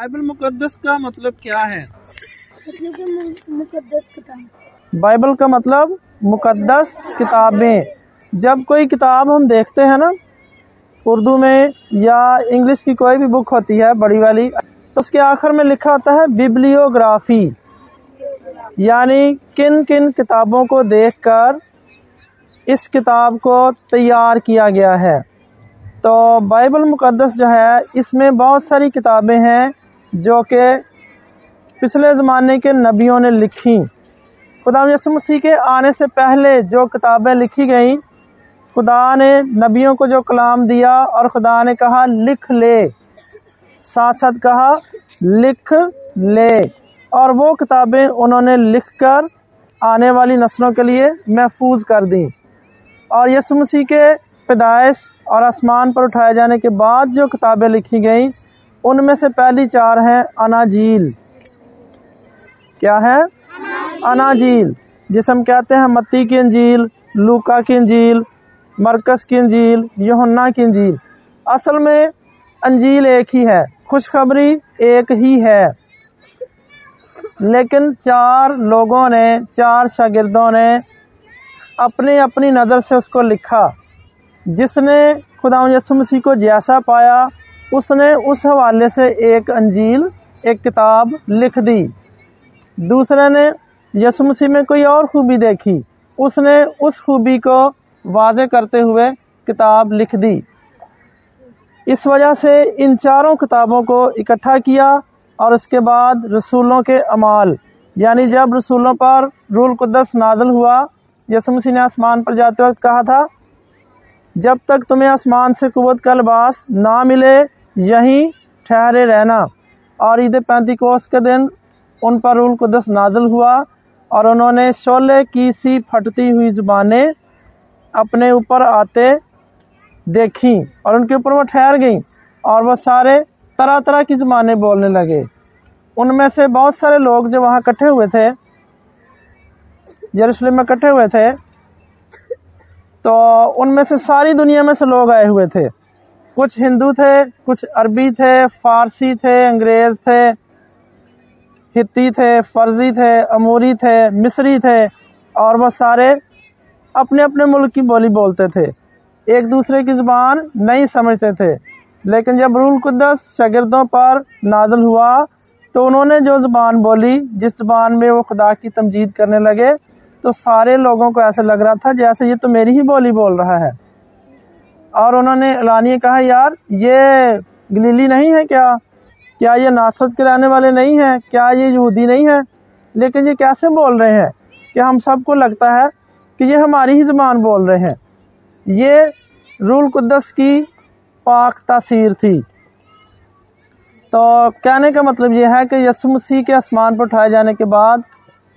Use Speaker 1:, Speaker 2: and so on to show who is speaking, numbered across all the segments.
Speaker 1: Bible मुकद्दस का मतलब क्या है?
Speaker 2: मतलब मुकद्दस किताब?
Speaker 1: बाइबल का मतलब मुकद्दस किताबें। जब कोई किताब हम देखते हैं ना उर्दू में या इंग्लिश की कोई भी बुक होती है बड़ी वाली तो उसके आखिर में लिखा होता है बिब्लियोग्राफी। यानी किन किन किताबों को देखकर इस किताब को तैयार किया गया है। तो बाइबल मुकद्दस जो है इसमें बहुत सारी किताबें हैं। जो कि पिछले ज़माने के नबियों ने लिखी। खुदा यसु मसीह के आने से पहले जो किताबें लिखी गई, खुदा ने नबियों को जो कलाम दिया और खुदा ने कहा, लिख ले। साथ साथ कहा, लिख ले। और वो किताबें उन्होंने लिखकर आने वाली नस्लों के लिए महफूज कर दी। और यसु मसीह के पैदाइश और आसमान पर उठाए जाने के बाद जो किताबें लिखी गई उनमें से पहली चार हैं अनाजील। क्या है? अनाजील। जिसे हम कहते हैं मत्ती की अंजील, लूका की अंजील, मरकस की अंजील, यूहन्ना की अंजील। असल में अंजील एक ही है, खुशखबरी एक ही है। लेकिन चार लोगों ने, चार शागिर्दों ने अपनी अपनी नज़र से उसको लिखा। जिसने खुदा यसु मसीह को जैसा पाया उसने उस हवाले से एक अंजील, एक किताब लिख दी। दूसरे ने यसु मसीह में कोई और खूबी देखी। उसने उस खूबी को वाजे करते हुए किताब लिख दी। इस वजह से इन चारों किताबों को इकट्ठा किया और उसके बाद रसूलों के अमाल, यानी जब रसूलों पर रूल कुदस नाजल हुआ यसु मसीह ने आसमान पर जाते वक्त कहा था, जब तक तुम्हें आसमान से कुत का लिबास ना मिले यहीं ठहरे रहना। और ईद पैंती कोस के दिन उन पर रूल कुदस नाजल हुआ और उन्होंने शोले की सी फटती हुई जुबानें अपने ऊपर आते देखी और उनके ऊपर वो ठहर गईं और वो सारे तरह तरह की जुबानें बोलने लगे। उनमें से बहुत सारे लोग जो वहाँ इकट्ठे हुए थे, यरूशलेम में इकट्ठे हुए थे तो उनमें से सारी दुनिया में से लोग आए हुए थे। कुछ हिंदू थे, कुछ अरबी थे, फारसी थे, अंग्रेज़ थे, हित्ती थे, फर्जी थे, अमूरी थे, मिस्री थे, और वो सारे अपने अपने मुल्क की बोली बोलते थे। एक दूसरे की ज़ुबान नहीं समझते थे। लेकिन जब रूल कुदस शागिर्दों पर नाजल हुआ तो उन्होंने जो ज़ुबान बोली, जिस ज़ुबान में वो खुदा की तमजीद करने लगे तो सारे लोगों को ऐसा लग रहा था जैसे ये तो मेरी ही बोली बोल रहा है। और उन्होंने एलानिए कहा, यार, ये गलीली नहीं है क्या? क्या ये नासरत के रहने वाले नहीं हैं? क्या ये यहूदी नहीं है? लेकिन ये कैसे बोल रहे हैं? कि हम सबको लगता है कि ये हमारी ही ज़बान बोल रहे हैं? ये रूल कुदस की पाक तासीर थी। तो कहने का मतलब ये है कि यसु मसीह के आसमान पर उठाए जाने के बाद,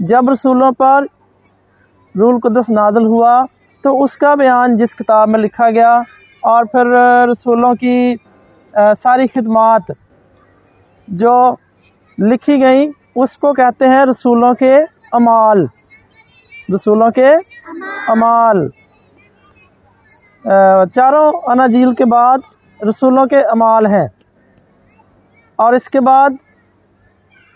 Speaker 1: जब रसूलों पर रूल कुदस नादल हुआ तो उसका बयान जिस किताब में लिखा गया और फिर रसूलों की सारी खिदमात जो लिखी गई, उसको कहते हैं रसूलों के अमाल। रसूलों के अमाल। चारों अनाजील के बाद रसूलों के अमाल हैं। और इसके बाद,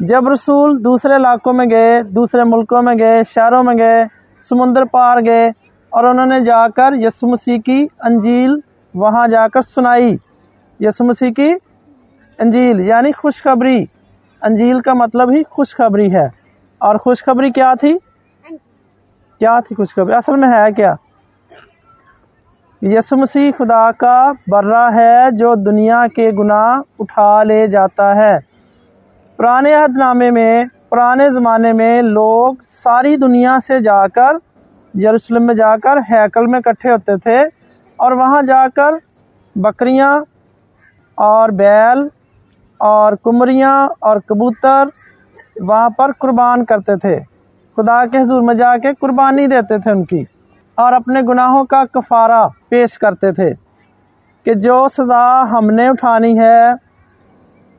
Speaker 1: जब रसूल दूसरे इलाकों में गए, दूसरे मुल्कों में गए, शहरों में गए, समुंदर पार गए, और उन्होंने जाकर यसु मसीह की अंजील वहाँ जाकर सुनाई। यसु मसीह की अंजील, यानी खुशखबरी। अंजील का मतलब ही खुशखबरी है। और खुशखबरी क्या थी? क्या थी खुशखबरी? असल में है क्या? यसु मसीह खुदा का बर्रा है जो दुनिया के गुनाह उठा ले जाता है। पुराने अहदनामे में, पुराने ज़माने में लोग सारी दुनिया से जाकर, यरूशलेम में जाकर, हैकल में इकट्ठे होते थे। और वहाँ जाकर बकरियाँ और बैल और कुमरियाँ और कबूतर वहाँ पर कुर्बान करते थे। खुदा के हजूर में जाके कुर्बानी देते थे उनकी और अपने गुनाहों का कफारा पेश करते थे कि जो सज़ा हमने उठानी है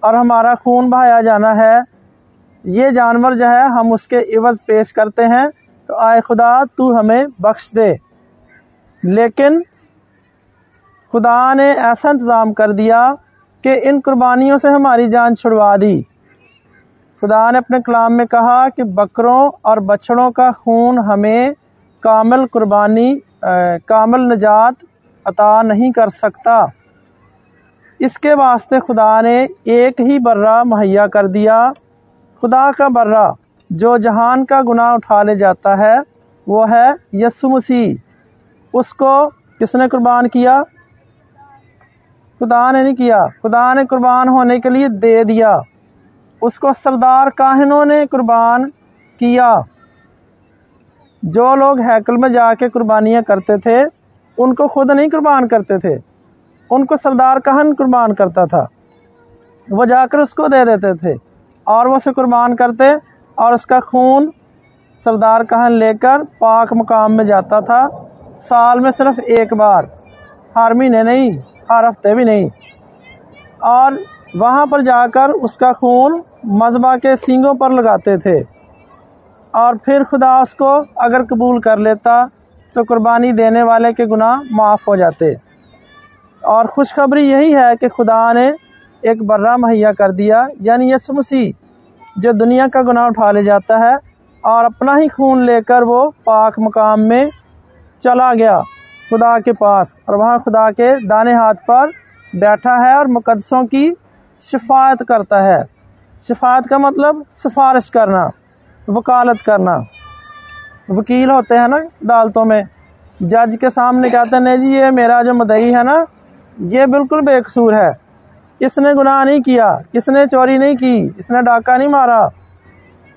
Speaker 1: और हमारा खून बहाया जाना है, ये जानवर जो है हम उसके इवज पेश करते हैं तो आए खुदा तू हमें बख्श दे। लेकिन खुदा ने ऐसा इंतज़ाम कर दिया कि इन कुर्बानियों से हमारी जान छुड़वा दी। खुदा ने अपने कलाम में कहा कि बकरों और बछड़ों का खून हमें कामल कुर्बानी कामल नजात अता नहीं कर सकता। इसके वास्ते खुदा ने एक ही बर्रा मुहैया कर दिया। खुदा का बर्रा जो जहान का गुनाह उठा ले जाता है, वो है यसु मसीह। उसको किसने कुर्बान किया? खुदा ने नहीं किया। खुदा ने कुर्बान होने के लिए दे दिया। उसको सरदार काहिनों ने कुर्बान किया। जो लोग हैकल में जाके कुर्बानियाँ करते थे, उनको खुद नहीं कुर्बान करते थे। उनको सरदार कहन कुर्बान करता था। वो जाकर उसको दे देते थे और वो उसे कुर्बान करते और उसका खून सरदार कहन लेकर पाक मुकाम में जाता था। साल में सिर्फ़ एक बार, हर महीने नहीं। हर हफ़्ते भी नहीं। और वहाँ पर जाकर उसका खून मजबा के सींगों पर लगाते थे। और फिर खुदा उसको अगर कबूल कर लेता तो कुर्बानी देने वाले के गुनाह माफ़ हो जाते। और खुशखबरी यही है कि खुदा ने एक बर्रा मुहैया कर दिया, यानी यसु मसीह, जो दुनिया का गुनाह उठा ले जाता है, और अपना ही खून लेकर वो पाक मकाम में चला गया। खुदा के पास और वहाँ खुदा के दाने हाथ पर बैठा है और मुकदसों की शिफायत करता है। शिफायत का मतलब सिफारिश करना, वकालत करना। वकील होते हैं ना अदालतों में। जज के सामने कहते हैं, नहीं जी, ये मेरा जो मदई है ना, ये बिल्कुल बेकसूर है। इसने गुनाह नहीं किया, इसने चोरी नहीं की, इसने डाका नहीं मारा।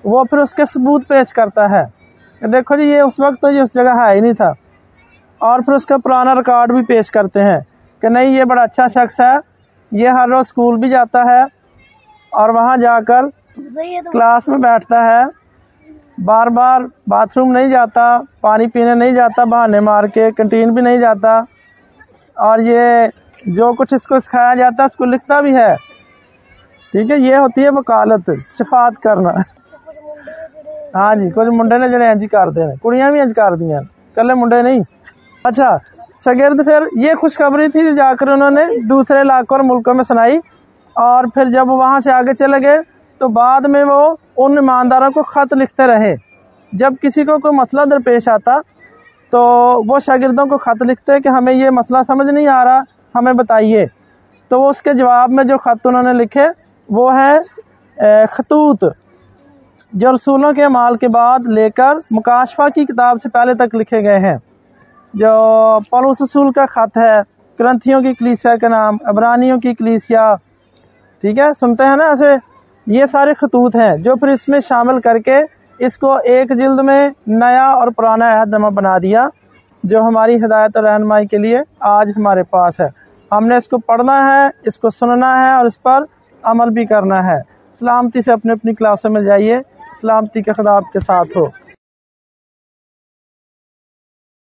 Speaker 1: वो फिर उसके सबूत पेश करता है। देखो जी, ये उस वक्त तो ये उस जगह है ही नहीं था। और फिर उसका पुराना रिकॉर्ड भी पेश करते हैं कि नहीं, ये बड़ा अच्छा शख्स है। ये हर रोज़ स्कूल भी जाता है और वहाँ जाकर क्लास में बैठता है। बार बार बाथरूम नहीं जाता, पानी पीने नहीं जाता, बहाने मार के कंटीन भी नहीं जाता। और ये जो कुछ इसको सिखाया जाता है, उसको लिखता भी है। ठीक है, ये होती है वकालत, सिफात करना। हाँ जी, कुछ मुंडे ने जड़े इंज करते हैं कुड़ियाँ भी इंज कर दिया। कल मुंडे नहीं। अच्छा शगिर्द फिर ये खुशखबरी थी जाकर उन्होंने दूसरे इलाकों और मुल्कों में सुनाई और फिर जब वहाँ से आगे चले गए तो बाद में वो उन ईमानदारों को खत लिखते रहे। जब किसी को कोई मसला दरपेश आता तो वो शागिर्दों को खत लिखते कि हमें ये मसला समझ नहीं आ रहा, हमें बताइए। तो वो उसके जवाब में जो खत उन्होंने लिखे, वो है खतूत, जो रसूलों के माल के बाद लेकर मुकाशफा की किताब से पहले तक लिखे गए हैं। जो पलूस रसूल का खत है, ग्रंथियों की कलीसिया के नाम, अबरानियों की कलीसिया। ठीक है? सुनते हैं ना ऐसे? ये सारे खतूत हैं जो फिर इसमें शामिल करके इसको एक जिल्द में नया और पुराना अहदनामा बना दिया, जो हमारी हिदायत और रहनमाई के लिए आज हमारे पास है। हमने इसको पढ़ना है, इसको सुनना है और इस पर अमल भी करना है। सलामती से अपनी अपनी क्लासों में जाइए। सलामती के खुदा के साथ हो।